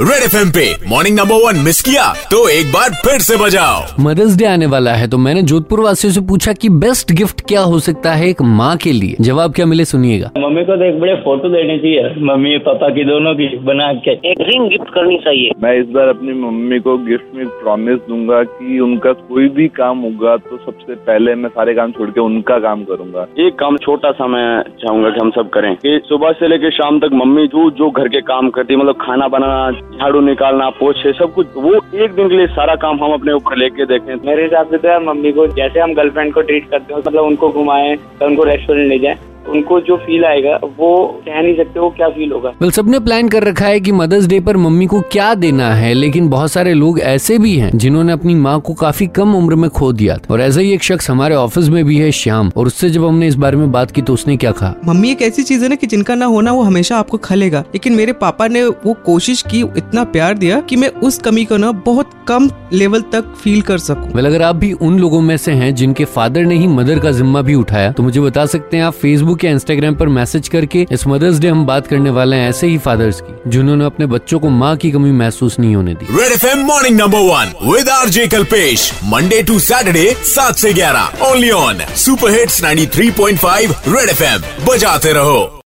Red F पे morning number one miss किया तो एक बार फिर से बजाओ। मदर्स डे आने वाला है तो मैंने जोधपुर वासियों से पूछा कि बेस्ट गिफ्ट क्या हो सकता है एक माँ के लिए? जवाब क्या मिले सुनिएगा। मम्मी को तो एक बड़े फ़ोटो देनी चाहिए मम्मी पापा की दोनों की बना के। एक रिंग गिफ्ट करनी चाहिए। मैं इस बार अपनी मम्मी को गिफ्ट में प्रॉमिस दूँगा कि उनका कोई भी काम होगा तो सबसे पहले मैं सारे काम छोड़ के उनका काम करूँगा। एक काम छोटा सा मैं चाहूँगा की हम सब करें। कि सुबह से लेकर शाम तक मम्मी जो जो घर के काम करती है मतलब खाना बनाना झाड़ू निकालना, पोछे, सब कुछ, वो एक दिन के लिए सारा काम हम अपने ऊपर लेके देखें। मेरे हिसाब से तो मम्मी को, जैसे हम गर्लफ्रेंड को ट्रीट करते हो मतलब उनको घुमाएँ तो उनको रेस्टोरेंट ले जाएँ। उनको जो फील आएगा वो कह नहीं सकते वो क्या फील होगा। वेल सबने प्लान कर रखा है कि मदर्स डे पर मम्मी को क्या देना है लेकिन बहुत सारे लोग ऐसे भी हैं जिन्होंने अपनी माँ को काफ़ी कम उम्र में खो दिया था। और ऐसा ही एक शख्स हमारे ऑफ़िस में भी है श्याम। और उससे जब हमने इस बारे में बात की तो उसने क्या कहा? मम्मी एक ऐसी चीज़ है ना कि जिनका ना होना वो हमेशा आपको खलेगा। लेकिन मेरे पापा ने वो कोशिश की इतना प्यार दिया कि मैं उस कमी को ना बहुत कम लेवल तक फील कर सकूँ। वेल अगर आप भी उन लोगों में से हैं जिनके फादर ने ही मदर का जिम्मा भी उठाया तो मुझे बता सकते हैं आप फेसबुक या इंस्टाग्राम पर मैसेज करके इस मदर्स डे हम बात करने वाले हैं ऐसे ही फादर्स की जिन्होंने अपने बच्चों को माँ की कमी महसूस नहीं होने दी। Red F morning number one with R J Kalpesh Monday to Saturday सात ऐसी ग्यारह only on super hits 93.5 red F बजाते रहो।